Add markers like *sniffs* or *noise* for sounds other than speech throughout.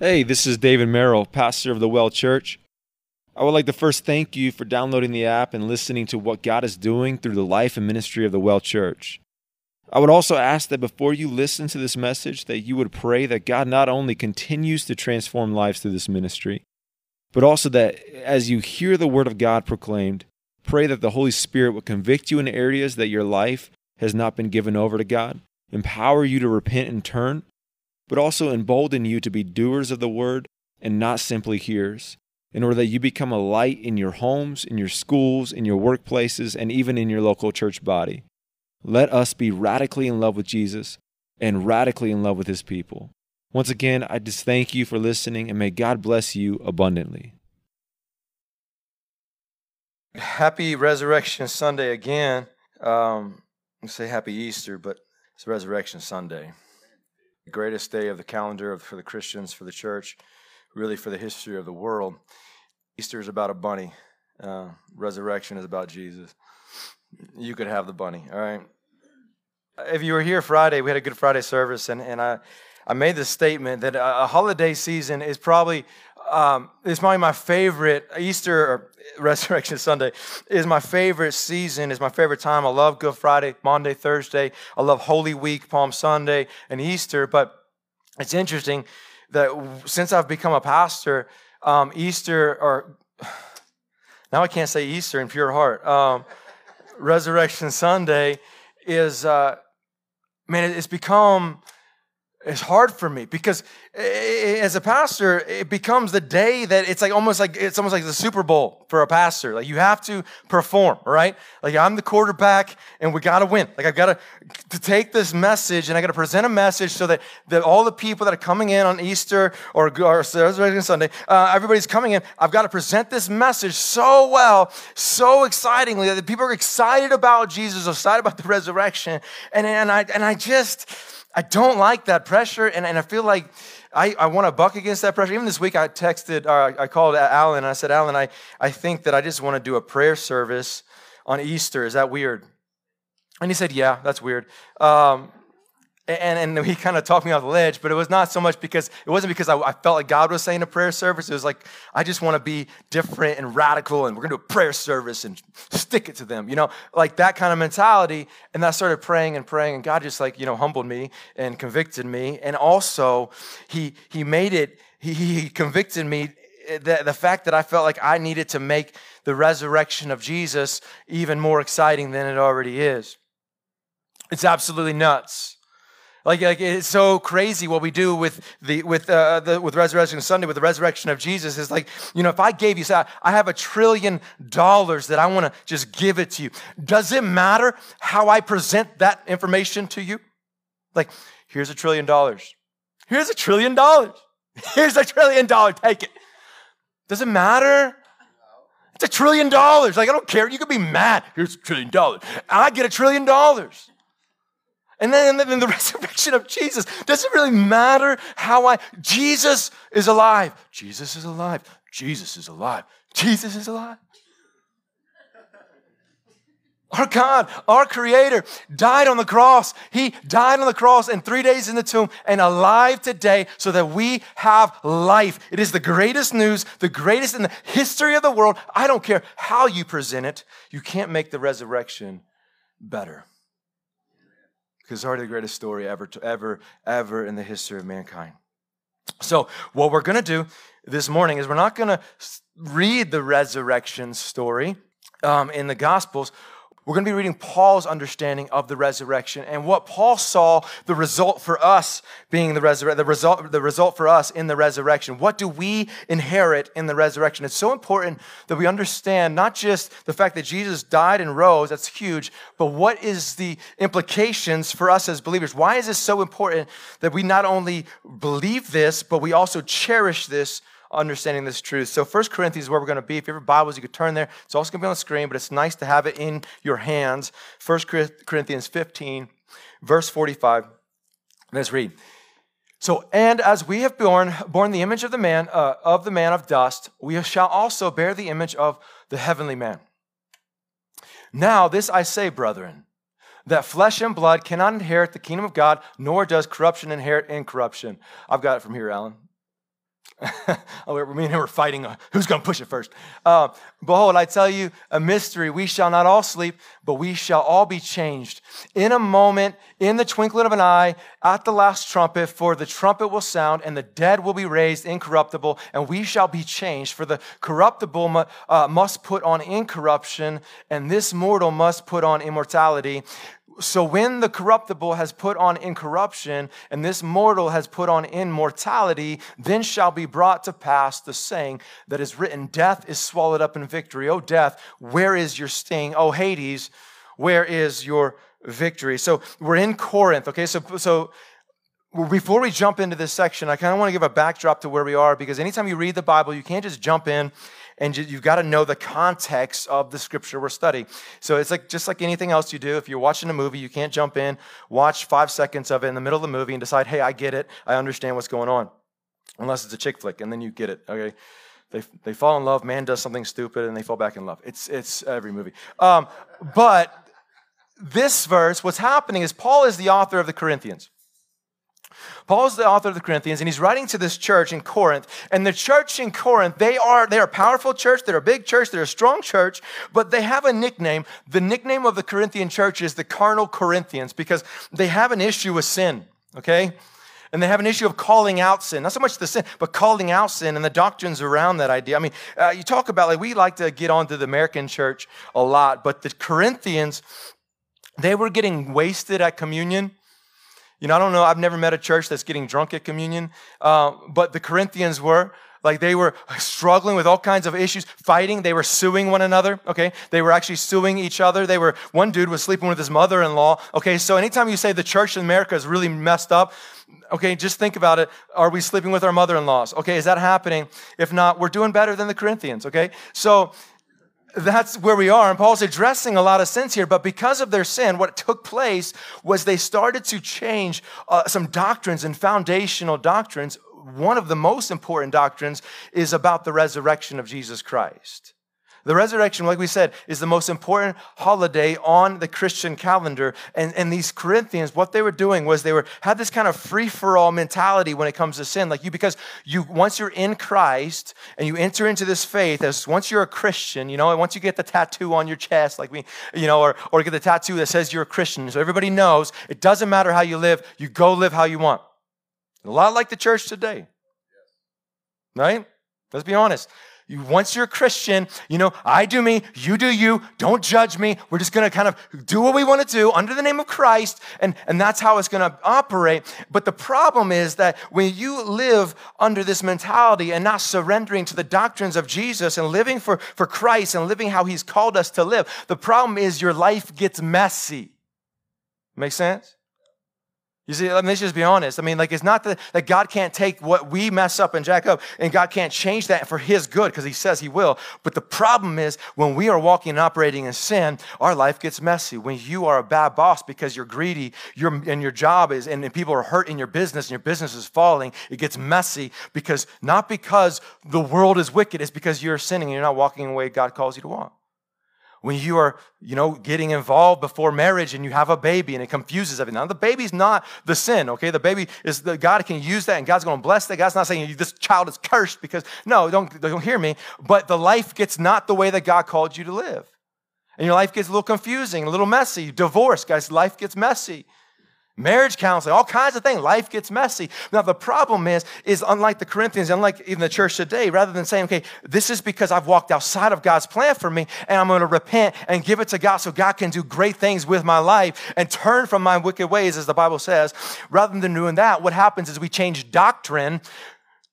Hey, this is David Merrill, pastor of the Well Church. I would like to first thank you for downloading the app and listening to what God is doing through the life and ministry of the Well Church. I would also ask that before you listen to this message that you would pray that God not only continues to transform lives through this ministry, but also that as you hear the word of God proclaimed, pray that the Holy Spirit would convict you in areas that your life has not been given over to God, empower you to repent and turn, but also embolden you to be doers of the word and not simply hearers, in order that you become a light in your homes, in your schools, in your workplaces, and even in your local church body. Let us be radically in love with Jesus and radically in love with his people. Once again, I just thank you for listening and may God bless you abundantly. Happy Resurrection Sunday again. Um, I say Happy Easter, but it's Resurrection Sunday the greatest day of the calendar for the Christians, for the church, really for the history of the world. Easter is about a bunny. Uh, resurrection is about Jesus. You could have the bunny, all right? If you were here Friday, we had a Good Friday service, and, and I, I made the statement that a, a holiday season is probably um, it's probably my favorite Easter or *laughs* Resurrection Sunday is my favorite season, is my favorite time. I love Good Friday, Maundy, Thursday. I love Holy Week, Palm Sunday, and Easter. But it's interesting that since I've become a pastor, um, Easter or *sighs* now I can't say Easter in pure heart. Um, *laughs* Resurrection Sunday is uh, man, it's become it's hard for me because as a pastor it becomes the day that it's like almost like it's almost like the super bowl for a pastor. Like you have to perform right? Like i'm the quarterback and we got to win. Like i've got to take this message and i got to present a message so that, that all the people that are coming in on easter or, or resurrection sunday uh, everybody's coming in. I've got to present this message so well so excitingly that the people are excited about jesus excited about the resurrection. And, and i and i just I don't like that pressure, and, and I feel like I, I want to buck against that pressure. Even this week, I texted, or I called Alan, and I said, Alan, I, I think that I just want to do a prayer service on Easter. Is that weird? And he said, Yeah, that's weird. Um, and, and he kind of talked me off the ledge, but it was not so much because it wasn't because I, I felt like God was saying a prayer service. It was like, I just want to be different and radical, and we're going to do a prayer service and stick it to them, you know, like that kind of mentality. And I started praying and praying, and God just like, you know, humbled me and convicted me. And also, He, he made it, He, he convicted me eh, the, the fact that I felt like I needed to make the resurrection of Jesus even more exciting than it already is. It's absolutely nuts. Like, like it's so crazy what we do with the with uh, the with Resurrection Sunday with the resurrection of Jesus is like you know if I gave you say I have a trillion dollars that I want to just give it to you. Does it matter how I present that information to you? Like here's a trillion dollars. Here's a trillion dollars. *laughs* Here's a trillion dollars. Take it. Does it matter? It's a trillion dollars. Like I don't care. You could be mad. Here's a trillion dollars. I get a trillion dollars. And then, the *laughs* resurrection of Jesus, does it really matter how I, Jesus is alive. Jesus is alive. Jesus is alive. Jesus is alive. Our God, our Creator, died on the cross. He died on the cross and three days in the tomb and alive today so that we have life. It is the greatest news, the greatest in the history of the world. I don't care how you present it, you can't make the resurrection better because it's already the greatest story ever, ever, ever in the history of mankind. So, what we're going to do this morning is we're not going to read the resurrection story um, in the Gospels. We're going to be reading Paul's understanding of the resurrection and what Paul saw the result for us being the resurrection, the result, the result for us in the resurrection. What do we inherit in the resurrection? It's so important that we understand not just the fact that Jesus died and rose, that's huge, but what is the implications for us as believers? Why is this so important that we not only believe this, but we also cherish this understanding this truth. So First Corinthians is where we're going to be. If you have Bibles, you could turn there. It's also going to be on the screen, but it's nice to have it in your hands. First Corinthians 15, verse 45. Let's read. So, and as we have borne, borne the image of the man, uh, of the man of dust, we shall also bear the image of the heavenly man. Now, this I say, brethren, that flesh and blood cannot inherit the kingdom of God, nor does corruption inherit incorruption. I've got it from here, Alan. *laughs* oh, me and him were fighting. Uh, who's going to push it first? Uh, Behold, I tell you a mystery. We shall not all sleep, but we shall all be changed in a moment, in the twinkling of an eye, at the last trumpet. For the trumpet will sound, and the dead will be raised incorruptible, and we shall be changed. For the corruptible uh, must put on incorruption, and this mortal must put on immortality. So when the corruptible has put on incorruption, and this mortal has put on immortality, then shall be brought to pass the saying that is written Death is swallowed up in victory. O death, where is your sting? O Hades, where is your victory? So we're in Corinth, okay? So, so before we jump into this section, I kind of want to give a backdrop to where we are because anytime you read the Bible, you can't just jump in and you've got to know the context of the scripture we're studying. So it's like just like anything else you do. If you're watching a movie, you can't jump in, watch five seconds of it in the middle of the movie, and decide, "Hey, I get it. I understand what's going on," unless it's a chick flick, and then you get it. Okay. They, they fall in love, man does something stupid, and they fall back in love. It's, it's every movie. Um, but this verse, what's happening is Paul is the author of the Corinthians. Paul's the author of the Corinthians, and he's writing to this church in Corinth. And the church in Corinth, they are they're a powerful church, they're a big church, they're a strong church, but they have a nickname. The nickname of the Corinthian church is the carnal Corinthians because they have an issue with sin. Okay? And they have an issue of calling out sin. Not so much the sin, but calling out sin and the doctrines around that idea. I mean, uh, you talk about, like, we like to get onto the American church a lot, but the Corinthians, they were getting wasted at communion you know, I don't know, I've never met a church that's getting drunk at communion, uh, but the Corinthians were. Like they were struggling with all kinds of issues, fighting. They were suing one another. Okay. They were actually suing each other. They were, one dude was sleeping with his mother in law. Okay. So anytime you say the church in America is really messed up, okay, just think about it. Are we sleeping with our mother in laws? Okay. Is that happening? If not, we're doing better than the Corinthians. Okay. So that's where we are. And Paul's addressing a lot of sins here, but because of their sin, what took place was they started to change uh, some doctrines and foundational doctrines. One of the most important doctrines is about the resurrection of Jesus Christ. The resurrection, like we said, is the most important holiday on the Christian calendar. And, and these Corinthians, what they were doing was they were had this kind of free-for-all mentality when it comes to sin. Like you, because you once you're in Christ and you enter into this faith, as once you're a Christian, you know, once you get the tattoo on your chest, like we, you know, or, or get the tattoo that says you're a Christian. So everybody knows it doesn't matter how you live, you go live how you want. A lot like the church today. Right? Let's be honest. Once you're a Christian, you know, I do me, you do you, don't judge me. We're just gonna kind of do what we wanna do under the name of Christ, and, and that's how it's gonna operate. But the problem is that when you live under this mentality and not surrendering to the doctrines of Jesus and living for, for Christ and living how He's called us to live, the problem is your life gets messy. Make sense? You see, let me just be honest. I mean, like, it's not that, that God can't take what we mess up and jack up, and God can't change that for His good because He says He will. But the problem is when we are walking and operating in sin, our life gets messy. When you are a bad boss because you're greedy, your and your job is, and, and people are hurt in your business, and your business is falling, it gets messy because not because the world is wicked, it's because you're sinning and you're not walking in the way God calls you to walk when you are, you know, getting involved before marriage and you have a baby and it confuses everything. Now, the baby's not the sin, okay? The baby is the God can use that and God's going to bless that. God's not saying this child is cursed because no, don't don't hear me. But the life gets not the way that God called you to live, and your life gets a little confusing, a little messy. Divorce, guys, life gets messy marriage counseling, all kinds of things. Life gets messy. Now, the problem is, is unlike the Corinthians, unlike even the church today, rather than saying, okay, this is because I've walked outside of God's plan for me and I'm going to repent and give it to God so God can do great things with my life and turn from my wicked ways, as the Bible says, rather than doing that, what happens is we change doctrine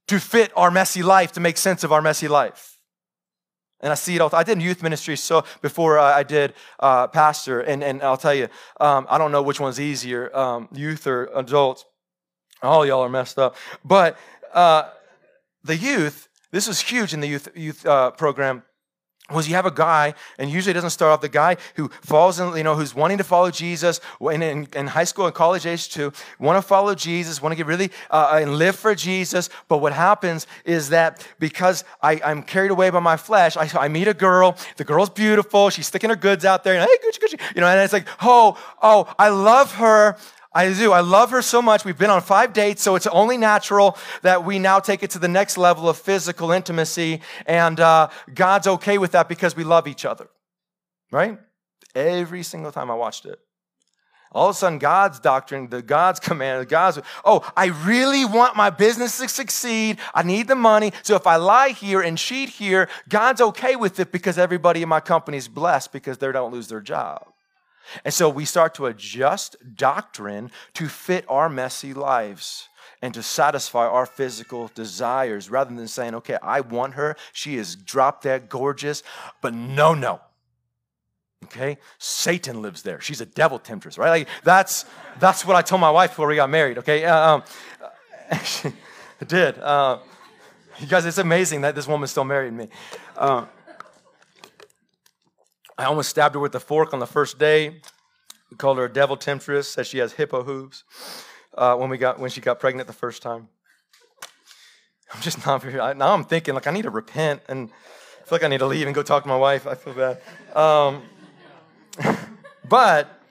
to fit our messy life, to make sense of our messy life. And I see it all. I did youth ministry so before uh, I did uh, pastor, and, and I'll tell you, um, I don't know which one's easier, um, youth or adults. All y'all are messed up. But uh, the youth, this was huge in the youth youth uh, program was you have a guy, and usually it doesn't start off the guy who falls in, you know, who's wanting to follow Jesus in, in, in high school and college age too, want to follow Jesus, want to get really uh, and live for Jesus. But what happens is that because I, am carried away by my flesh, I, I, meet a girl, the girl's beautiful, she's sticking her goods out there, and hey, Gucci, Gucci, you know, and it's like, oh, oh, I love her, I do. I love her so much. We've been on five dates, so it's only natural that we now take it to the next level of physical intimacy. And uh, God's okay with that because we love each other, right? Every single time I watched it. All of a sudden, God's doctrine, the God's command, God's, oh, I really want my business to succeed. I need the money. So if I lie here and cheat here, God's okay with it because everybody in my company is blessed because they don't lose their job. And so we start to adjust doctrine to fit our messy lives and to satisfy our physical desires rather than saying, okay, I want her. She is drop dead gorgeous, but no, no. Okay? Satan lives there. She's a devil temptress, right? Like that's that's what I told my wife before we got married, okay? Uh, um, *laughs* I did. Uh, you guys, it's amazing that this woman still married me. Uh, I almost stabbed her with a fork on the first day. We called her a devil temptress, said she has hippo hooves uh, when, we got, when she got pregnant the first time. I'm just not very, now I'm thinking, like, I need to repent and I feel like I need to leave and go talk to my wife. I feel bad. Um, *laughs* but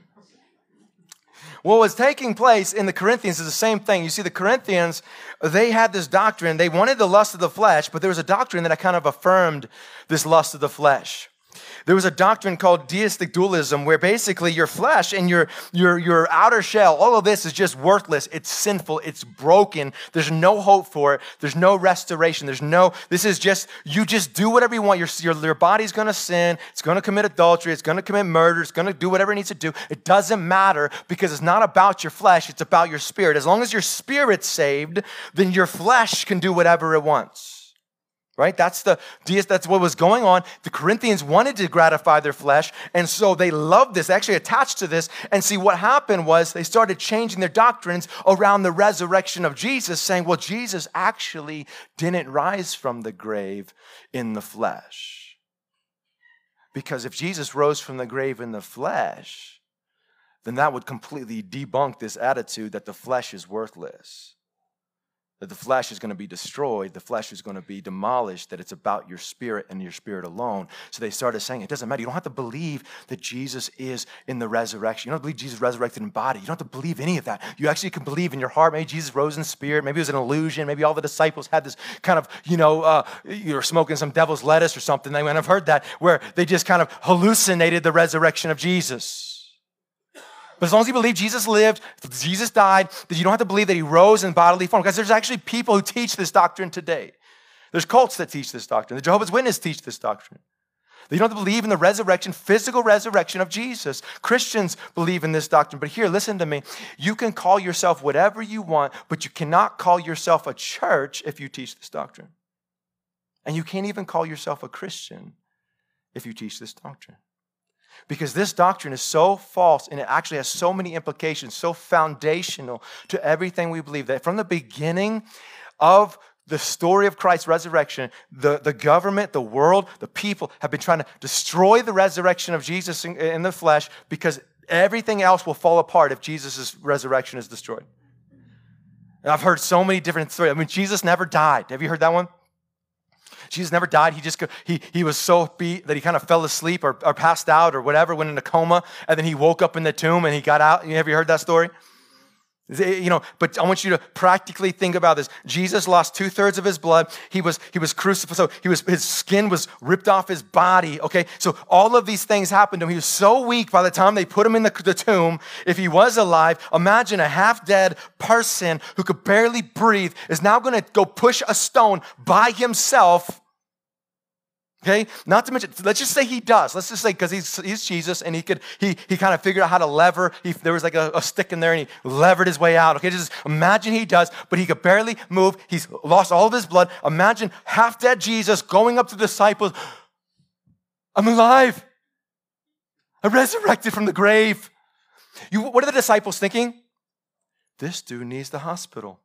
what was taking place in the Corinthians is the same thing. You see, the Corinthians, they had this doctrine. They wanted the lust of the flesh, but there was a doctrine that kind of affirmed this lust of the flesh. There was a doctrine called deistic dualism where basically your flesh and your, your, your outer shell, all of this is just worthless. It's sinful. It's broken. There's no hope for it. There's no restoration. There's no, this is just, you just do whatever you want. Your, your, your body's going to sin. It's going to commit adultery. It's going to commit murder. It's going to do whatever it needs to do. It doesn't matter because it's not about your flesh. It's about your spirit. As long as your spirit's saved, then your flesh can do whatever it wants right? That's the that's what was going on. The corinthians wanted to gratify their flesh and so they loved this actually attached to this. And see what happened was they started changing their doctrines around the resurrection of jesus saying well jesus actually didn't rise from the grave in the flesh. Because if jesus rose from the grave in the flesh then that would completely debunk this attitude that the flesh is worthless that the flesh is going to be destroyed, the flesh is going to be demolished, that it's about your spirit and your spirit alone. So they started saying it doesn't matter. You don't have to believe that Jesus is in the resurrection. You don't believe Jesus resurrected in body. You don't have to believe any of that. You actually can believe in your heart. Maybe Jesus rose in spirit. Maybe it was an illusion. Maybe all the disciples had this kind of, you know, uh, you're smoking some devil's lettuce or something. They might have heard that, where they just kind of hallucinated the resurrection of Jesus. But as long as you believe Jesus lived, Jesus died, that you don't have to believe that he rose in bodily form. Because there's actually people who teach this doctrine today. There's cults that teach this doctrine. The Jehovah's Witnesses teach this doctrine. You don't have to believe in the resurrection, physical resurrection of Jesus. Christians believe in this doctrine. But here, listen to me. You can call yourself whatever you want, but you cannot call yourself a church if you teach this doctrine. And you can't even call yourself a Christian if you teach this doctrine. Because this doctrine is so false and it actually has so many implications, so foundational to everything we believe that from the beginning of the story of Christ's resurrection, the, the government, the world, the people have been trying to destroy the resurrection of Jesus in, in the flesh because everything else will fall apart if Jesus' resurrection is destroyed. And I've heard so many different stories. I mean, Jesus never died. Have you heard that one? Jesus never died. He just he, he was so beat that he kind of fell asleep or, or passed out or whatever, went in a coma, and then he woke up in the tomb and he got out. Have you heard that story? You know, but I want you to practically think about this. Jesus lost two thirds of his blood. He was he was crucified. So he was his skin was ripped off his body. Okay, so all of these things happened to him. He was so weak by the time they put him in the, the tomb. If he was alive, imagine a half dead person who could barely breathe is now going to go push a stone by himself Okay, not to mention, let's just say he does. Let's just say because he's, he's Jesus and he could he he kind of figured out how to lever. He, there was like a, a, stick in there and he levered his way out. Okay, just imagine he does, but he could barely move. He's lost all of his blood. Imagine half dead Jesus going up to the disciples. I'm alive. I resurrected from the grave. You, what are the disciples thinking? This dude needs the hospital.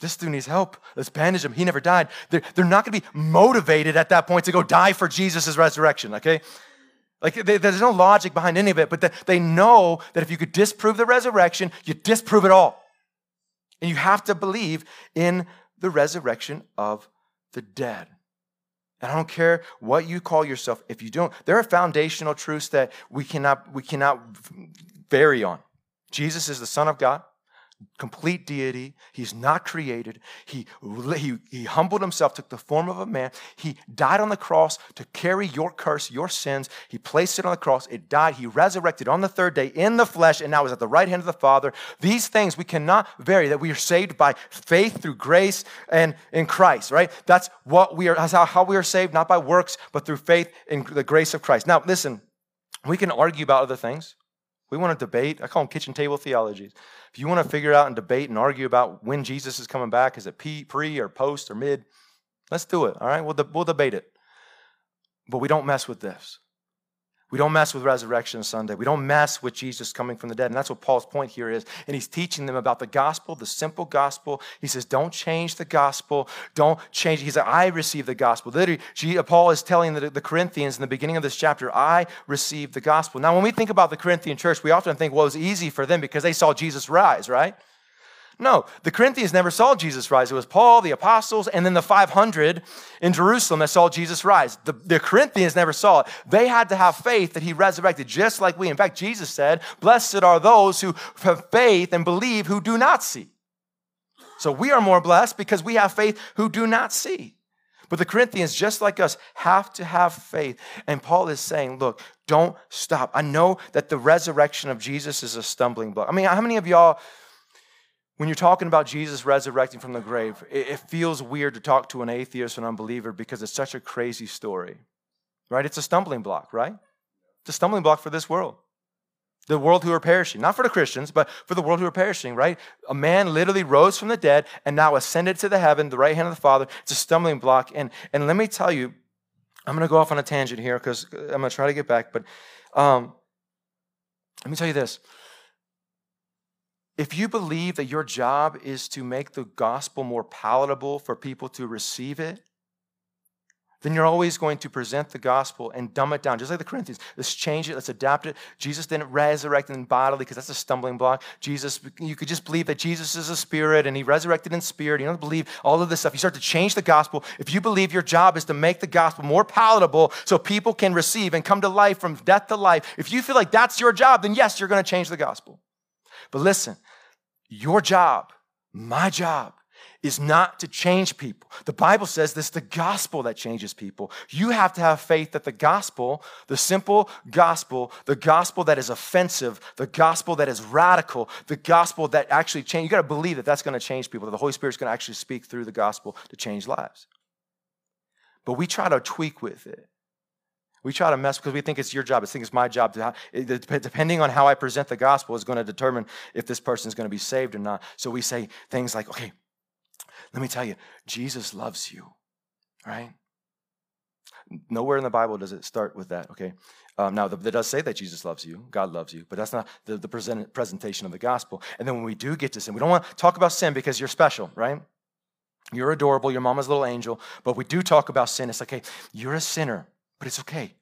This dude needs help. Let's bandage him. He never died. They're, they're not going to be motivated at that point to go die for Jesus' resurrection, okay? Like, they, there's no logic behind any of it, but the, they know that if you could disprove the resurrection, you disprove it all. And you have to believe in the resurrection of the dead. And I don't care what you call yourself, if you don't, there are foundational truths that we cannot, we cannot vary on. Jesus is the Son of God complete deity. He's not created. He, he, he humbled himself, took the form of a man. He died on the cross to carry your curse, your sins. He placed it on the cross. It died. He resurrected on the third day in the flesh and now is at the right hand of the Father. These things we cannot vary, that we are saved by faith through grace and in Christ, right? That's what we are, that's how, how we are saved, not by works, but through faith in the grace of Christ. Now, listen, we can argue about other things. We want to debate. I call them kitchen table theologies. If you want to figure out and debate and argue about when Jesus is coming back, is it pre or post or mid? Let's do it. All right, we'll, we'll debate it. But we don't mess with this. We don't mess with Resurrection Sunday. We don't mess with Jesus coming from the dead. And that's what Paul's point here is. And he's teaching them about the gospel, the simple gospel. He says, don't change the gospel. Don't change. He said, I received the gospel. Literally, uh, Paul is telling the, the Corinthians in the beginning of this chapter, I received the gospel. Now, when we think about the Corinthian church, we often think, well, it was easy for them because they saw Jesus rise, right? No, the Corinthians never saw Jesus rise. It was Paul, the apostles, and then the 500 in Jerusalem that saw Jesus rise. The, the, Corinthians never saw it. They had to have faith that he resurrected, just like we. In fact, Jesus said, Blessed are those who have faith and believe who do not see. So we are more blessed because we have faith who do not see. But the Corinthians, just like us, have to have faith. And Paul is saying, Look, don't stop. I know that the resurrection of Jesus is a stumbling block. I mean, how many of y'all when you're talking about Jesus resurrecting from the grave, it, feels weird to talk to an atheist or an unbeliever because it's such a crazy story, right? It's a stumbling block, right? It's a stumbling block for this world. The world who are perishing, not for the Christians, but for the world who are perishing, right? A man literally rose from the dead and now ascended to the heaven, the right hand of the Father. It's a stumbling block. And, and let me tell you, I'm going to go off on a tangent here because I'm going to try to get back, but um, let me tell you this if you believe that your job is to make the gospel more palatable for people to receive it, then you're always going to present the gospel and dumb it down, just like the Corinthians. Let's change it, let's adapt it. Jesus didn't resurrect in bodily because that's a stumbling block. Jesus, you could just believe that Jesus is a spirit and he resurrected in spirit. You don't believe all of this stuff. You start to change the gospel. If you believe your job is to make the gospel more palatable so people can receive and come to life from death to life, if you feel like that's your job, then yes, you're going to change the gospel. But listen, your job, my job, is not to change people. The Bible says this the gospel that changes people. You have to have faith that the gospel, the simple gospel, the gospel that is offensive, the gospel that is radical, the gospel that actually change, you got to believe that that's going to change people, that the Holy Spirit's going to actually speak through the gospel to change lives. But we try to tweak with it. We try to mess because we think it's your job. I think it's my job. Depending on how I present the gospel is going to determine if this person is going to be saved or not. So we say things like, okay, let me tell you, Jesus loves you, right? Nowhere in the Bible does it start with that, okay? Um, now, it does say that Jesus loves you, God loves you, but that's not the, the present, presentation of the gospel. And then when we do get to sin, we don't want to talk about sin because you're special, right? You're adorable, your mama's little angel, but we do talk about sin. It's like, hey, you're a sinner. But it's okay.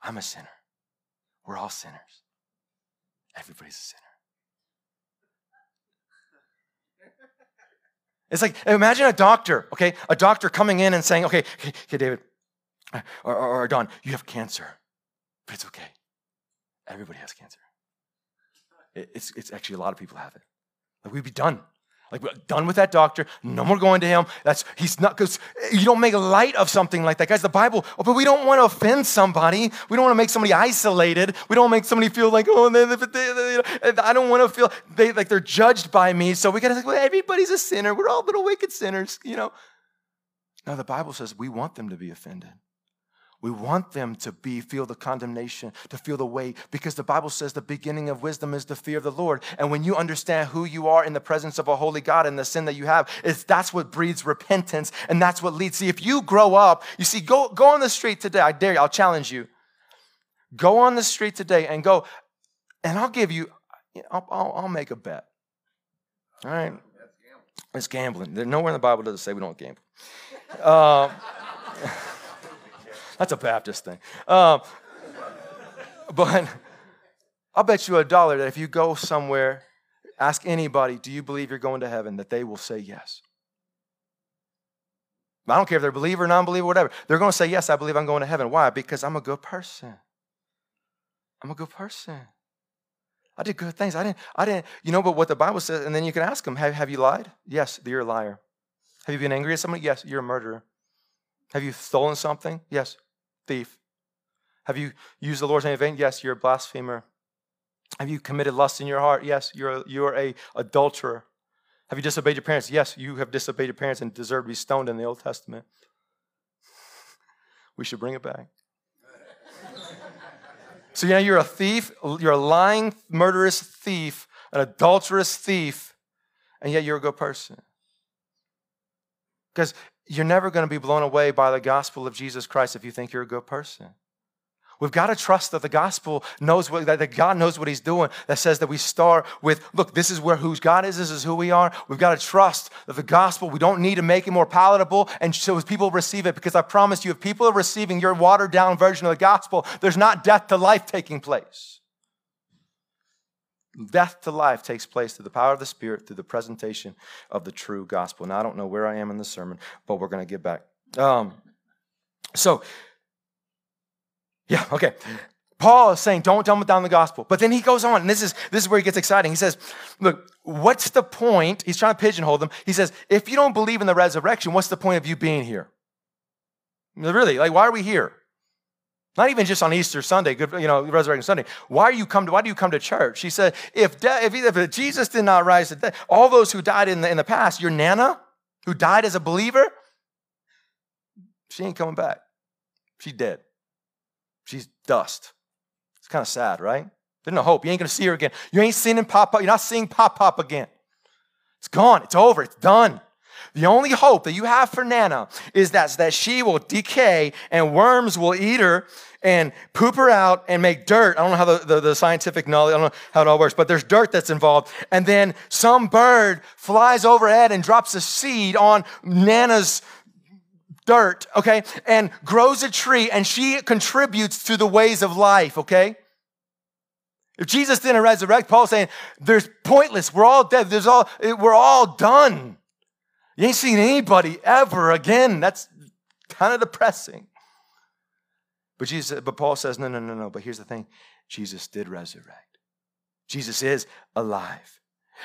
I'm a sinner. We're all sinners. Everybody's a sinner. It's like, imagine a doctor, okay? A doctor coming in and saying, okay, okay, David, or, or, or Don, you have cancer, but it's okay. Everybody has cancer. it's, it's actually a lot of people have it. Like, we'd be done. Like we're done with that doctor. No more going to him. That's he's not because you don't make light of something like that, guys. The Bible, oh, but we don't want to offend somebody. We don't want to make somebody isolated. We don't make somebody feel like oh, they, they, they, I don't want to feel they like they're judged by me. So we got to say, well, everybody's a sinner. We're all little wicked sinners, you know. Now the Bible says we want them to be offended. We want them to be feel the condemnation, to feel the weight, because the Bible says the beginning of wisdom is the fear of the Lord. And when you understand who you are in the presence of a holy God and the sin that you have, is that's what breeds repentance, and that's what leads. See, if you grow up, you see, go go on the street today. I dare you, I'll challenge you. Go on the street today and go, and I'll give you, I'll, I'll, I'll make a bet. All right, it's gambling. There's nowhere in the Bible does it say we don't gamble. Uh, *laughs* That's a Baptist thing. Um, but *laughs* I'll bet you a dollar that if you go somewhere, ask anybody, do you believe you're going to heaven, that they will say yes. I don't care if they're believer, non-believer, whatever. They're going to say, yes, I believe I'm going to heaven. Why? Because I'm a good person. I'm a good person. I did good things. I didn't, I didn't, you know, but what the Bible says, and then you can ask them, have, have you lied? Yes, you're a liar. Have you been angry at somebody? Yes, you're a murderer. Have you stolen something? Yes, thief. Have you used the Lord's name in vain? Yes, you're a blasphemer. Have you committed lust in your heart? Yes, you're a, you're a adulterer. Have you disobeyed your parents? Yes, you have disobeyed your parents and deserve to be stoned in the Old Testament. We should bring it back. *laughs* so yeah, you're a thief, you're a lying, murderous thief, an adulterous thief, and yet you're a good person. Because you're never going to be blown away by the gospel of Jesus Christ if you think you're a good person. We've got to trust that the gospel knows what, that God knows what He's doing. That says that we start with, look, this is where whose God is, this is who we are. We've got to trust that the gospel, we don't need to make it more palatable and so as people receive it, because I promise you, if people are receiving your watered down version of the gospel, there's not death to life taking place. Death to life takes place through the power of the Spirit, through the presentation of the true gospel. Now, I don't know where I am in the sermon, but we're going to get back. Um, so, yeah, okay. Paul is saying, don't dumb down the gospel. But then he goes on, and this is, this is where he gets exciting. He says, look, what's the point? He's trying to pigeonhole them. He says, if you don't believe in the resurrection, what's the point of you being here? Really, like, why are we here? Not even just on Easter Sunday, you know, Resurrection Sunday. Why you come to? Why do you come to church? He said, if, de- if, if Jesus did not rise to death, all those who died in the, in the past, your nana who died as a believer, she ain't coming back. She's dead. She's dust. It's kind of sad, right? There's no hope. You ain't gonna see her again. You ain't seeing pop up. You're not seeing pop pop again. It's gone. It's over. It's done. The only hope that you have for Nana is that, that she will decay and worms will eat her and poop her out and make dirt. I don't know how the, the, the, scientific knowledge, I don't know how it all works, but there's dirt that's involved. And then some bird flies overhead and drops a seed on Nana's dirt, okay, and grows a tree and she contributes to the ways of life, okay? If Jesus didn't resurrect, Paul's saying, there's pointless. We're all dead. There's all, we're all done. You ain't seen anybody ever again. That's kind of depressing. But Jesus, but Paul says, no, no, no, no. But here's the thing: Jesus did resurrect. Jesus is alive.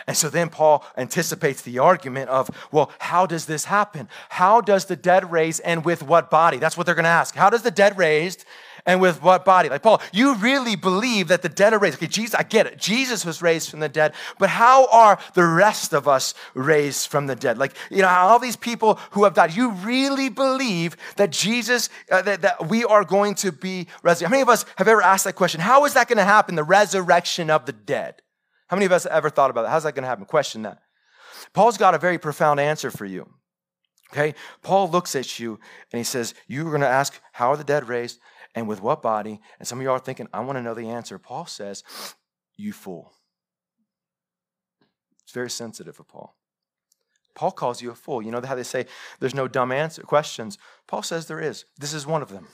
And so then Paul anticipates the argument of, well, how does this happen? How does the dead raise and with what body? That's what they're going to ask. How does the dead raised and with what body? Like, Paul, you really believe that the dead are raised. Okay, Jesus, I get it. Jesus was raised from the dead, but how are the rest of us raised from the dead? Like, you know, all these people who have died, you really believe that Jesus, uh, that, that we are going to be resurrected? How many of us have ever asked that question? How is that going to happen, the resurrection of the dead? How many of us have ever thought about that? How's that going to happen? Question that. Paul's got a very profound answer for you. Okay? Paul looks at you and he says, You're going to ask, How are the dead raised and with what body? And some of y'all are thinking, I want to know the answer. Paul says, You fool. It's very sensitive of Paul. Paul calls you a fool. You know how they say there's no dumb answer questions? Paul says there is. This is one of them.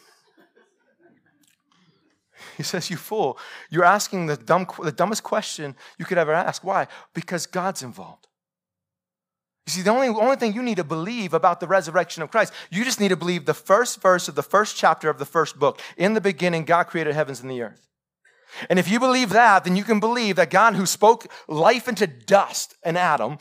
He says, You fool, you're asking the, dumb, the dumbest question you could ever ask. Why? Because God's involved. You see, the only, only thing you need to believe about the resurrection of Christ, you just need to believe the first verse of the first chapter of the first book. In the beginning, God created heavens and the earth. And if you believe that, then you can believe that God, who spoke life into dust and Adam,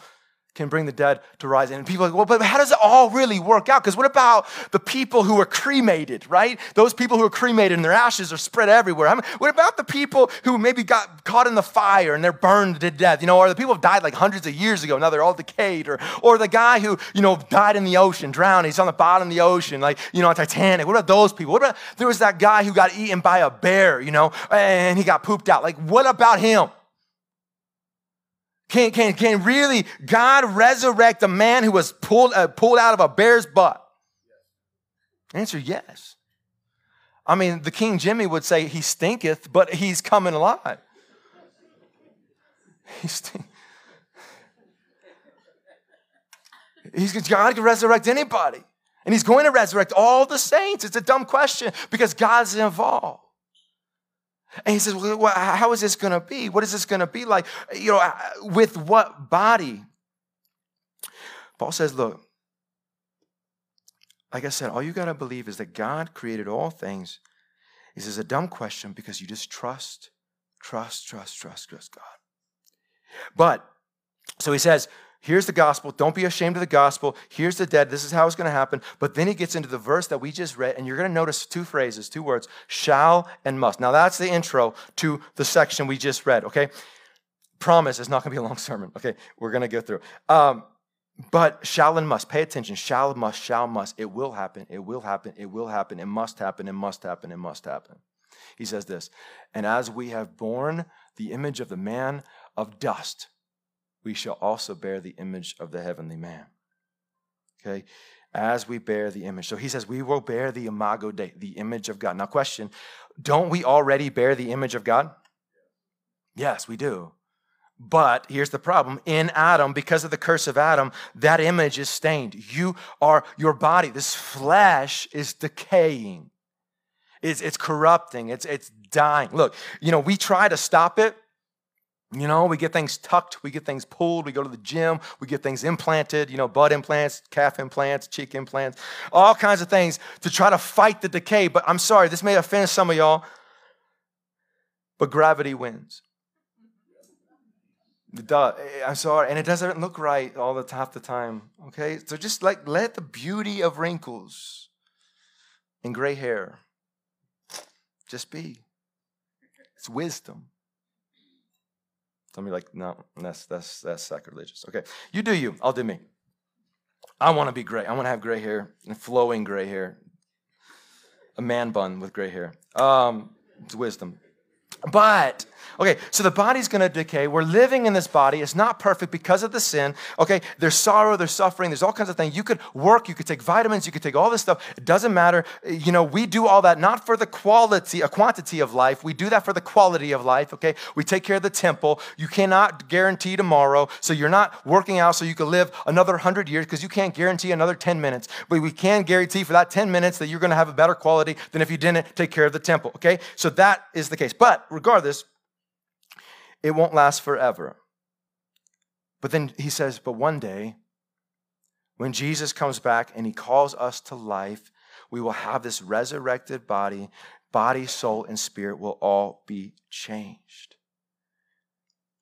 can bring the dead to rise. And people are like, well, but how does it all really work out? Because what about the people who are cremated, right? Those people who are cremated and their ashes are spread everywhere. I mean, what about the people who maybe got caught in the fire and they're burned to death, you know, or the people who died like hundreds of years ago, now they're all decayed, or, or the guy who, you know, died in the ocean, drowned, he's on the bottom of the ocean, like, you know, on Titanic. What about those people? What about, there was that guy who got eaten by a bear, you know, and he got pooped out. Like, what about him? Can, can, can really God resurrect a man who was pulled, uh, pulled out of a bear's butt? Answer yes. I mean, the King Jimmy would say he stinketh, but he's coming alive. He stink. He's God can resurrect anybody. And he's going to resurrect all the saints. It's a dumb question because God's involved. And he says, well, how is this going to be? What is this going to be like? You know, with what body? Paul says, look, like I said, all you got to believe is that God created all things. This is a dumb question because you just trust Trust, trust, trust, trust God. But, so he says, here's the gospel. Don't be ashamed of the gospel. Here's the dead. This is how it's going to happen. But then he gets into the verse that we just read, and you're going to notice two phrases, two words shall and must. Now, that's the intro to the section we just read, okay? Promise it's not going to be a long sermon, okay? We're going to go through. Um, but shall and must, pay attention. Shall, must, shall, must. It will happen. It will happen. It will happen. It must happen. It must happen. It must happen. He says this, and as we have borne the image of the man of dust, we shall also bear the image of the heavenly man. Okay? As we bear the image. So he says, we will bear the imago Dei, the image of God. Now, question don't we already bear the image of God? Yes, we do. But here's the problem in Adam, because of the curse of Adam, that image is stained. You are, your body, this flesh is decaying. It's, it's corrupting. It's, it's dying. Look, you know, we try to stop it. You know, we get things tucked, we get things pulled, we go to the gym, we get things implanted, you know, butt implants, calf implants, cheek implants, all kinds of things to try to fight the decay. But I'm sorry, this may offend some of y'all, but gravity wins. Duh, eh, I'm sorry, and it doesn't look right all the half the time. Okay, so just like let the beauty of wrinkles and gray hair just be. It's wisdom. Some of you like, no, that's that's that's sacrilegious. Okay, you do you. I'll do me. I want to be gray. I want to have gray hair and flowing gray hair. A man bun with gray hair. Um, it's wisdom. But, okay, so the body's gonna decay. We're living in this body. It's not perfect because of the sin. Okay, there's sorrow, there's suffering, there's all kinds of things. You could work, you could take vitamins, you could take all this stuff. It doesn't matter. You know, we do all that not for the quality, a quantity of life. We do that for the quality of life, okay? We take care of the temple. You cannot guarantee tomorrow. So you're not working out so you can live another 100 years because you can't guarantee another 10 minutes. But we can guarantee for that 10 minutes that you're gonna have a better quality than if you didn't take care of the temple, okay? So that is the case. But regardless, it won't last forever. But then he says, but one day, when Jesus comes back and he calls us to life, we will have this resurrected body. Body, soul, and spirit will all be changed.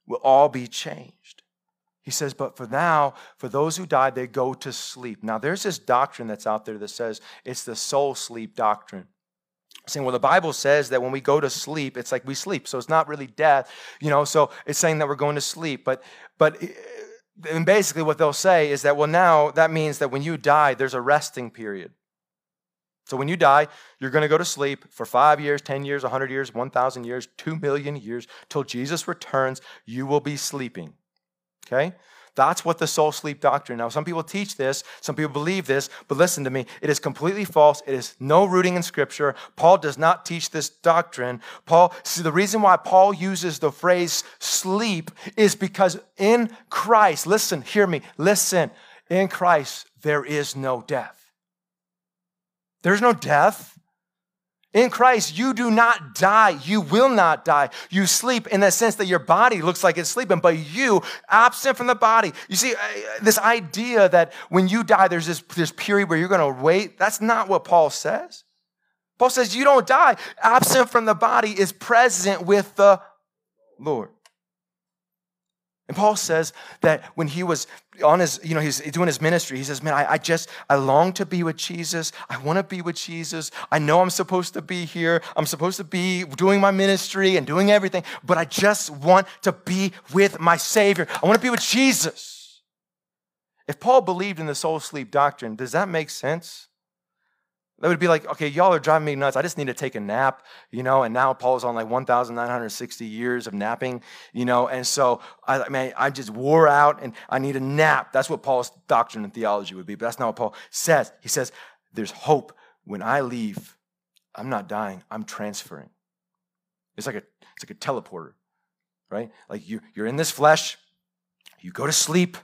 Will all be changed. He says, but for now, for those who died, they go to sleep. Now, there's this doctrine that's out there that says it's the soul sleep doctrine saying well the bible says that when we go to sleep it's like we sleep. So it's not really death you know so it's saying that we're going to sleep. But but eh, and basically what they'll say is that well now that means that when you die there's a resting period. So when you die you're going to go to sleep for five years ten years a 100 years 1000 years 2 million years till jesus returns. You will be sleeping okay that's what the soul sleep doctrine. Now, some people teach this, some people believe this, but listen to me. It is completely false. It is no rooting in scripture. Paul does not teach this doctrine. Paul, see, the reason why Paul uses the phrase sleep is because in Christ, listen, hear me, listen, in Christ, there is no death. There's no death. In Christ, you do not die. You will not die. You sleep in the sense that your body looks like it's sleeping, but you, absent from the body. You see, uh, this idea that when you die, there's this, this period where you're going to wait, that's not what Paul says. Paul says you don't die. Absent from the body is present with the Lord. And Paul says that when he was on his, you know, he's doing his ministry, he says, Man, I, I just, I long to be with Jesus. I want to be with Jesus. I know I'm supposed to be here. I'm supposed to be doing my ministry and doing everything, but I just want to be with my Savior. I want to be with Jesus. If Paul believed in the soul sleep doctrine, does that make sense? That would be like, okay, y'all are driving me nuts. I just need to take a nap, you know. And now Paul's on like 1,960 years of napping, you know. And so, I I mean, I just wore out and I need a nap. That's what Paul's doctrine and theology would be. But that's not what Paul says. He says, there's hope. When I leave, I'm not dying, I'm transferring. It's like a, it's like a teleporter, right? Like you, you're in this flesh, you go to sleep,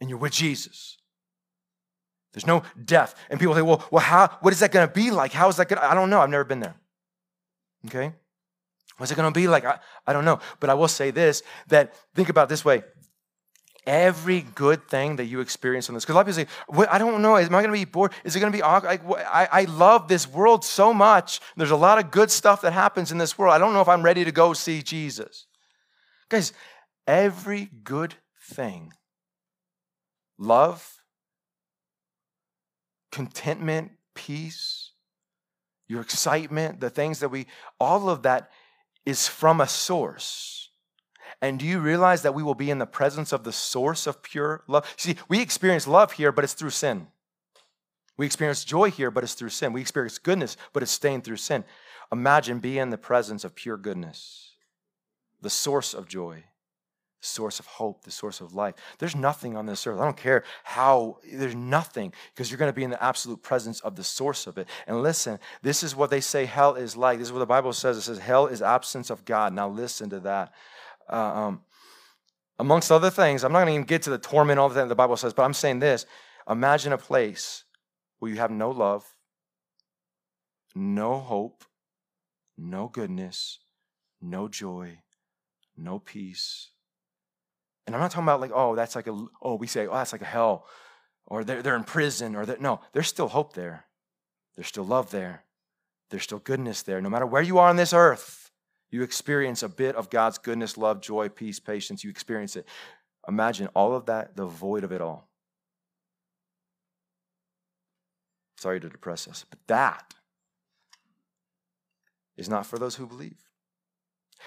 and you're with Jesus. There's no death. And people say, well, well how, what is that going to be like? How is that going to, I don't know. I've never been there. Okay? What's it going to be like? I, I don't know. But I will say this, that think about this way. every good thing that you experience on this. Because a lot of people say, I don't know, am I going to be bored? Is it going to be awkward? I, I love this world so much. There's a lot of good stuff that happens in this world. I don't know if I'm ready to go see Jesus. Guys, every good thing, love, contentment, peace, your excitement, the things that we, all of that is from a source. And do you realize that we will be in the presence of the source of pure love? See, we experience love here, but it's through sin. We experience joy here, but it's through sin. We experience goodness, but it's stained through sin. Imagine being in the presence of pure goodness, the source of joy source of hope, the source of life. There's nothing on this earth. I don't care how, there's nothing because you're going to be in the absolute presence of the source of it. And listen, this is what they say hell is like. This is what the Bible says. It says hell is absence of God. Now listen to that. Uh, um, amongst other things, I'm not going to even get to the torment, all the the Bible says, but I'm saying this. Imagine a place where you have no love, no hope, no goodness, no joy, no peace, and I'm not talking about like, oh, that's like a, oh, we say, oh, that's like a hell, or they're, they're in prison, or that. No, there's still hope there. There's still love there. There's still goodness there. No matter where you are on this earth, you experience a bit of God's goodness, love, joy, peace, patience. You experience it. Imagine all of that, the void of it all. Sorry to depress us, but that is not for those who believe.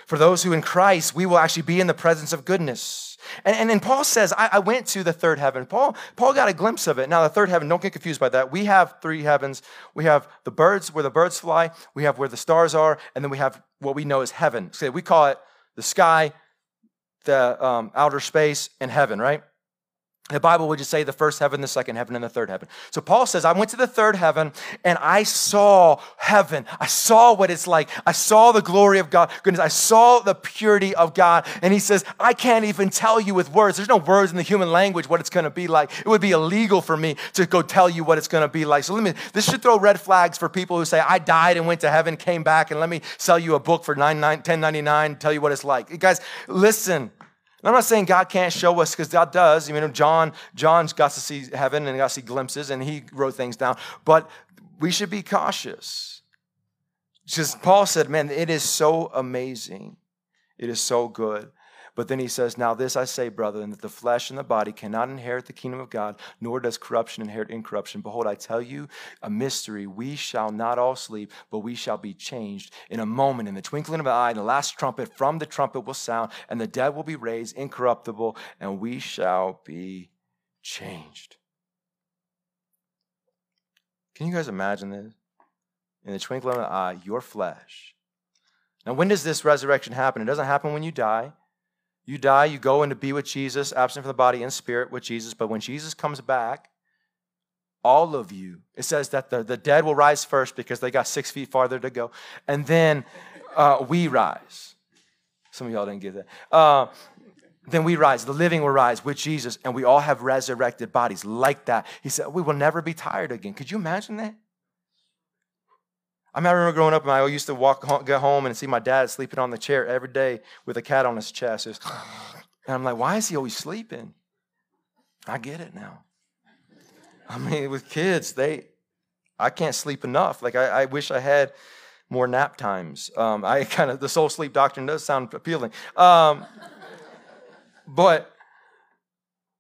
For those who in Christ, we will actually be in the presence of goodness. And, and, Paul says, I, I, went to the third heaven. Paul, Paul got a glimpse of it. Now, the third heaven, don't get confused by that. We have three heavens. We have the birds, where the birds fly. We have where the stars are. And then we have what we know as heaven. So we call it the sky, the um, outer space, and heaven, right? The Bible would just say the first heaven, the second heaven, and the third heaven. So Paul says, I went to the third heaven and I saw heaven. I saw what it's like. I saw the glory of God. Goodness, I saw the purity of God. And he says, I can't even tell you with words. There's no words in the human language what it's going to be like. It would be illegal for me to go tell you what it's going to be like. So let me, this should throw red flags for people who say, I died and went to heaven, came back, and let me sell you a book for 1099, tell you what it's like. guys, listen. And I'm not saying God can't show us because God does. I mean, John, John's got to see heaven and got to see glimpses, and he wrote things down. But we should be cautious. Just Paul said, man, it is so amazing. It is so good. But then he says, Now this I say, brethren, that the flesh and the body cannot inherit the kingdom of God, nor does corruption inherit incorruption. Behold, I tell you a mystery. We shall not all sleep, but we shall be changed in a moment, in the twinkling of an eye. And the last trumpet from the trumpet will sound, and the dead will be raised incorruptible, and we shall be changed. Can you guys imagine this? In the twinkling of an eye, your flesh. Now, when does this resurrection happen? It doesn't happen when you die. You die, you go in to be with Jesus, absent from the body and spirit with Jesus. But when Jesus comes back, all of you, it says that the, the dead will rise first because they got six feet farther to go. And then uh, we rise. Some of y'all didn't get that. Uh, then we rise. The living will rise with Jesus, and we all have resurrected bodies like that. He said, We will never be tired again. Could you imagine that? I, remember growing up, and I used to walk get home and see my dad sleeping on the chair every day with a cat on his chest. *sniffs* and I'm like, why is he always sleeping? I get it now. I mean, with kids, they, I can't sleep enough. Like I, I wish I had more nap times. Um, I *laughs* kind of the soul sleep doctrine does sound appealing, um, but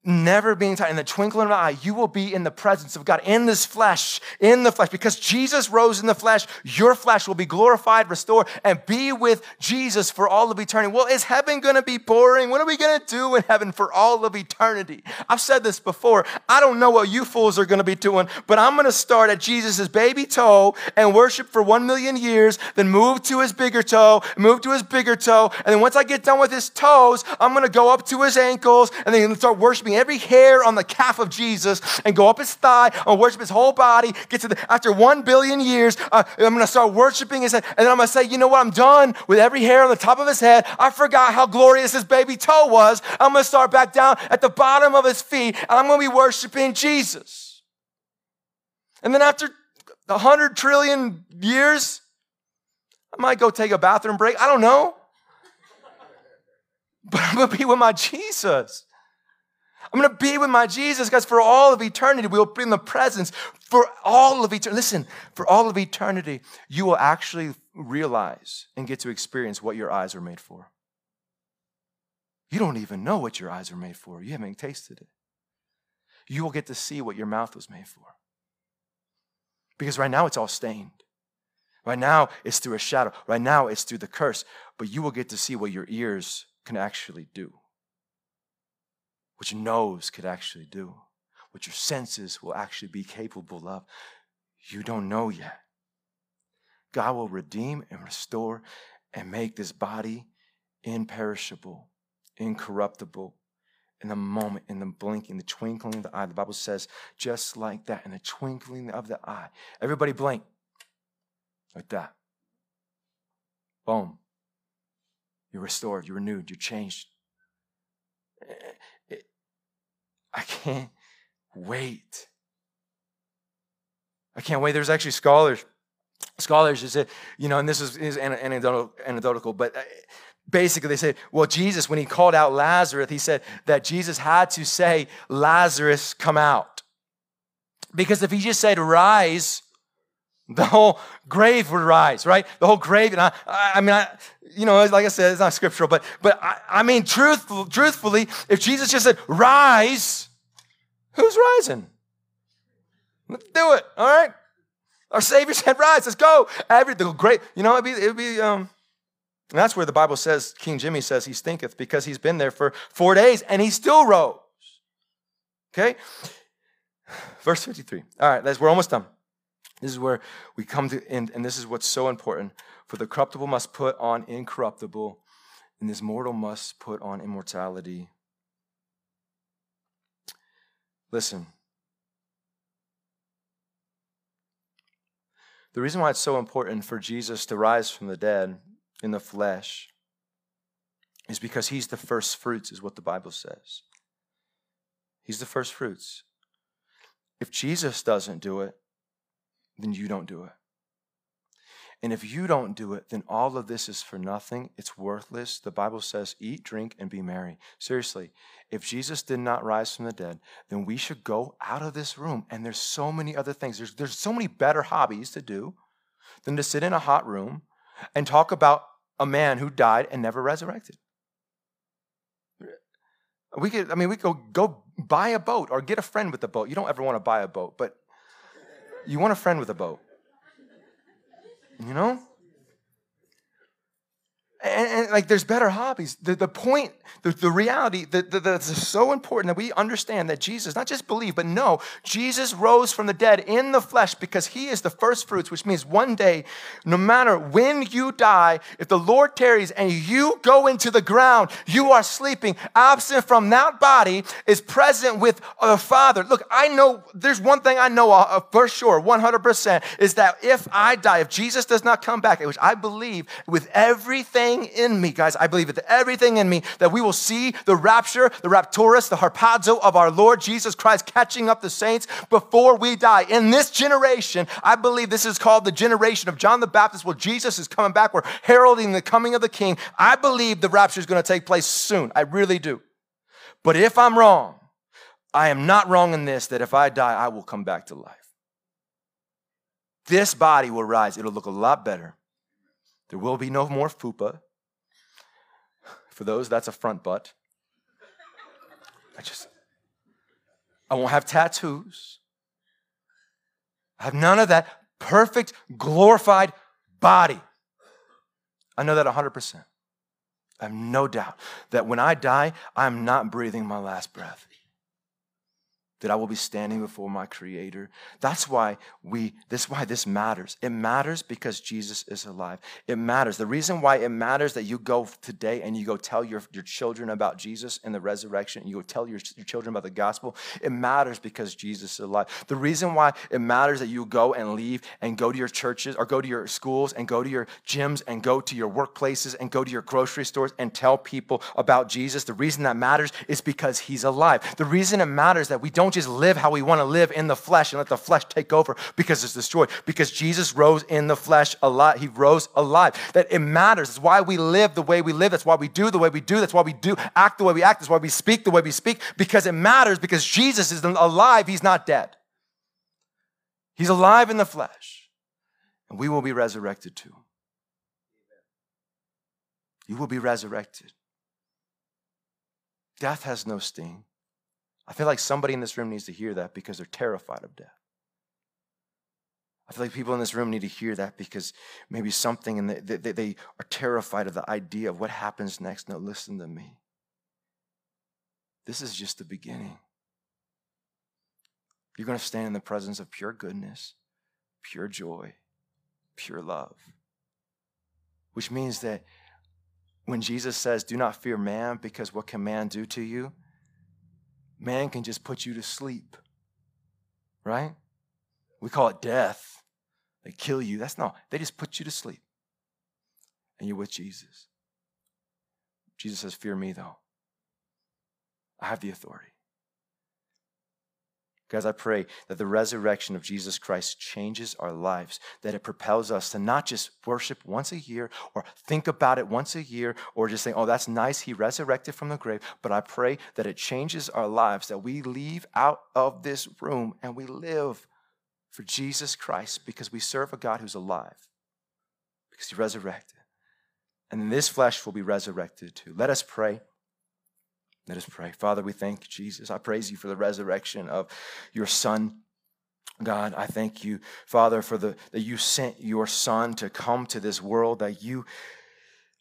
never being tired. In the twinkling of an eye, you will be in the presence of God in this flesh, in the flesh. Because Jesus rose in the flesh, your flesh will be glorified, restored, and be with Jesus for all of eternity. Well, is heaven going to be boring? What are we going to do in heaven for all of eternity? I've said this before. I don't know what you fools are going to be doing, but I'm going to start at Jesus' baby toe and worship for one million years, then move to his bigger toe, move to his bigger toe, and then once I get done with his toes, I'm going to go up to his ankles and then start worshiping every hair on the calf of Jesus and go up his thigh and worship his whole body. Get to the, after one billion years, uh, I'm going to start worshiping his head. And then I'm going to say, you know what? I'm done with every hair on the top of his head. I forgot how glorious his baby toe was. I'm going to start back down at the bottom of his feet and I'm going to be worshiping Jesus. And then after a hundred trillion years, I might go take a bathroom break. I don't know. *laughs* But I'm going to be with my Jesus. I'm going to be with my Jesus, guys, for all of eternity. We will be in the presence for all of eternity. Listen, for all of eternity, you will actually realize and get to experience what your eyes are made for. You don't even know what your eyes are made for. You haven't tasted it. You will get to see what your mouth was made for. Because right now it's all stained. Right now it's through a shadow. Right now it's through the curse. But you will get to see what your ears can actually do what your nose could actually do, what your senses will actually be capable of. You don't know yet. God will redeem and restore and make this body imperishable, incorruptible in the moment, in the blinking, the twinkling of the eye. The Bible says, just like that, in the twinkling of the eye. Everybody blink. Like that. Boom. You're restored, you're renewed, you're changed. I can't wait. I can't wait. There's actually scholars, scholars who said, you know, and this is, is anecdotal, anecdotal, but uh, basically they said, well, Jesus, when he called out Lazarus, he said that Jesus had to say, Lazarus, come out. Because if he just said, rise, the whole grave would rise, right? The whole grave. And I, I mean, I, you know, like I said, it's not scriptural, but, but I, I mean, truthful, truthfully, if Jesus just said, rise, who's rising? Let's do it, all right? Our Savior *laughs* said, rise, let's go. Every, the great, you know, it'd be, it'd be, um, that's where the Bible says, King Jimmy says he stinketh because he's been there for four days and he still rose. Okay? *sighs* Verse 53. All right, we're almost done. This is where we come to, and, and this is what's so important. For the corruptible must put on incorruptible, and this mortal must put on immortality. Listen. The reason why it's so important for Jesus to rise from the dead in the flesh is because he's the first fruits, is what the Bible says. He's the first fruits. If Jesus doesn't do it, then you don't do it. And if you don't do it, then all of this is for nothing. It's worthless. The Bible says, eat, drink, and be merry. Seriously, if Jesus did not rise from the dead, then we should go out of this room. And there's so many other things. There's, there's so many better hobbies to do than to sit in a hot room and talk about a man who died and never resurrected. We could, I mean, we could go, go buy a boat or get a friend with a boat. You don't ever want to buy a boat, but you want a friend with a boat. You know? And, and, like there's better hobbies. The, the point, the, the reality that, that, that's so important that we understand that Jesus, not just believe, but know, Jesus rose from the dead in the flesh because he is the first fruits, which means one day, no matter when you die, if the Lord tarries and you go into the ground, you are sleeping. Absent from that body is present with the Father. Look, I know there's one thing I know uh, for sure, 100%, is that if I die, if Jesus does not come back, which I believe with everything everything in me, guys, I believe with everything in me, that we will see the rapture, the rapturus, the harpazo of our Lord Jesus Christ catching up the saints before we die. In this generation, I believe this is called the generation of John the Baptist, where Jesus is coming back. We're heralding the coming of the King. I believe the rapture is going to take place soon. I really do. But if I'm wrong, I am not wrong in this that if I die, I will come back to life. This body will rise. It'll look a lot better. There will be no more fupa. For those, that's a front butt. I just, I won't have tattoos. I have none of that perfect, glorified body. I know that 100%. I have no doubt that when I die, I'm not breathing my last breath that I will be standing before my creator. That's why we this why this matters. It matters because Jesus is alive. It matters. The reason why it matters that you go today and you go tell your, your children about Jesus and the resurrection, and you go tell your, your children about the gospel, it matters because Jesus is alive. The reason why it matters that you go and leave and go to your churches or go to your schools and go to your gyms and go to your workplaces and go to your grocery stores and tell people about Jesus. The reason that matters is because he's alive. The reason it matters that we don't don't just live how we want to live in the flesh and let the flesh take over because it's destroyed. Because Jesus rose in the flesh alive. He rose alive. That it matters. It's why we live the way we live. That's why we do the way we do. That's why we do act the way we act. That's why we speak the way we speak. Because it matters because Jesus is alive. He's not dead. He's alive in the flesh. And we will be resurrected too. You will be resurrected. Death has no sting. I feel like somebody in this room needs to hear that because they're terrified of death. I feel like people in this room need to hear that because maybe something and they, they, they are terrified of the idea of what happens next. Now, listen to me. This is just the beginning. You're going to stand in the presence of pure goodness, pure joy, pure love. Which means that when Jesus says, Do not fear man, because what can man do to you? Man can just put you to sleep, right? We call it death. They kill you. That's not, they just put you to sleep. And you're with Jesus. Jesus says, Fear me, though. I have the authority. Guys, I pray that the resurrection of Jesus Christ changes our lives, that it propels us to not just worship once a year or think about it once a year or just say, oh, that's nice, he resurrected from the grave. But I pray that it changes our lives, that we leave out of this room and we live for Jesus Christ because we serve a God who's alive, because he resurrected. And this flesh will be resurrected too. Let us pray. Let us pray. Father, we thank Jesus. I praise you for the resurrection of your Son. God, I thank you, Father, for the that you sent your Son to come to this world, that you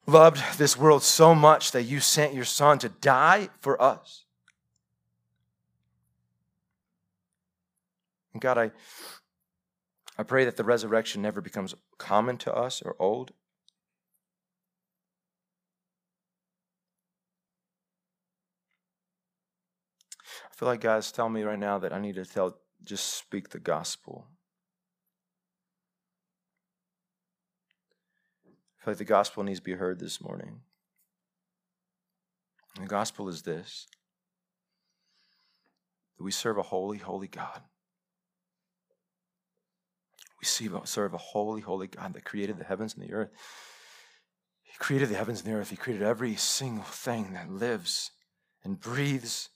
loved this world so much that you sent your Son to die for us. And God, I, I pray that the resurrection never becomes common to us or old. Feel like God's telling me right now that I need to tell, just speak the gospel. I feel like the gospel needs to be heard this morning. And the gospel is this that we serve a holy, holy God. We serve a holy, holy God that created the heavens and the earth. He created the heavens and the earth. He created every single thing that lives and breathes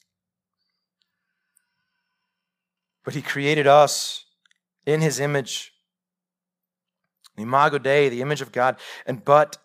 But he created us in his image. The imago Dei, the image of God. And but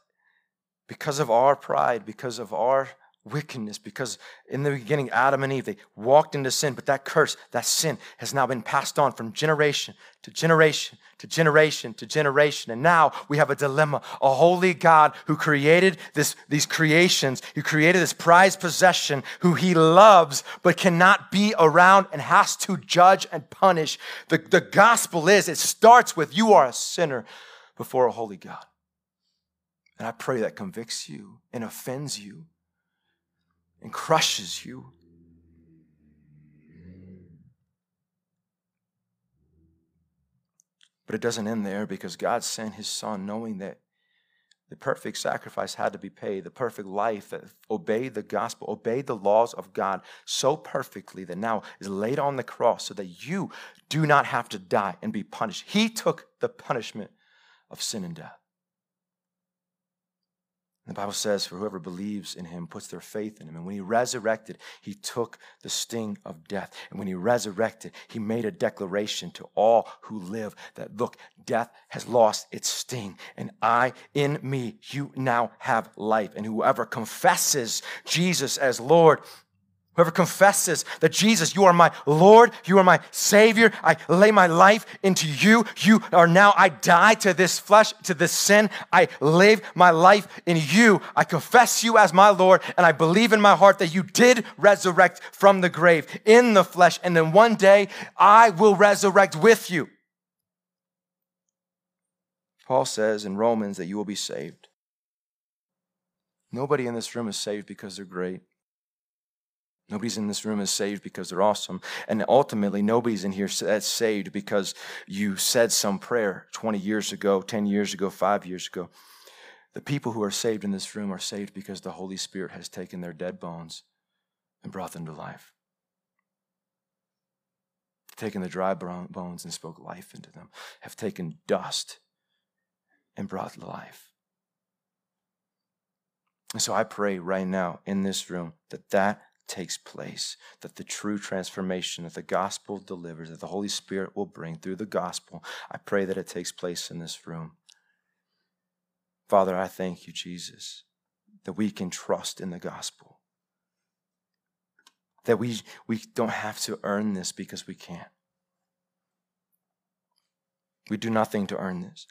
because of our pride, because of our wickedness because in the beginning, Adam and Eve, they walked into sin, but that curse, that sin has now been passed on from generation to generation to generation to generation. And now we have a dilemma. A holy God who created this, these creations, who created this prized possession, who he loves, but cannot be around and has to judge and punish. The, the gospel is, it starts with you are a sinner before a holy God. And I pray that convicts you and offends you and crushes you. But it doesn't end there because God sent his son knowing that the perfect sacrifice had to be paid, the perfect life that obeyed the gospel, obeyed the laws of God so perfectly that now is laid on the cross so that you do not have to die and be punished. He took the punishment of sin and death. The Bible says, For whoever believes in him puts their faith in him. And when he resurrected, he took the sting of death. And when he resurrected, he made a declaration to all who live that, look, death has lost its sting. And I, in me, you now have life. And whoever confesses Jesus as Lord, Whoever confesses that Jesus, you are my Lord, you are my Savior, I lay my life into you. You are now, I die to this flesh, to this sin. I live my life in you. I confess you as my Lord, and I believe in my heart that you did resurrect from the grave in the flesh, and then one day I will resurrect with you. Paul says in Romans that you will be saved. Nobody in this room is saved because they're great. Nobody's in this room is saved because they're awesome. And ultimately, nobody's in here that's saved because you said some prayer 20 years ago, 10 years ago, five years ago. The people who are saved in this room are saved because the Holy Spirit has taken their dead bones and brought them to life. taken the dry bones and spoke life into them, have taken dust and brought life. And so I pray right now in this room that that takes place, that the true transformation that the gospel delivers, that the Holy Spirit will bring through the gospel, I pray that it takes place in this room. Father, I thank you, Jesus, that we can trust in the gospel. That we, we don't have to earn this because we can't. We do nothing to earn this.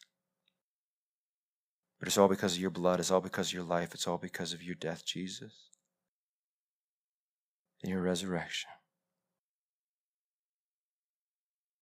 But it's all because of your blood. It's all because of your life. It's all because of your death, Jesus, and your resurrection.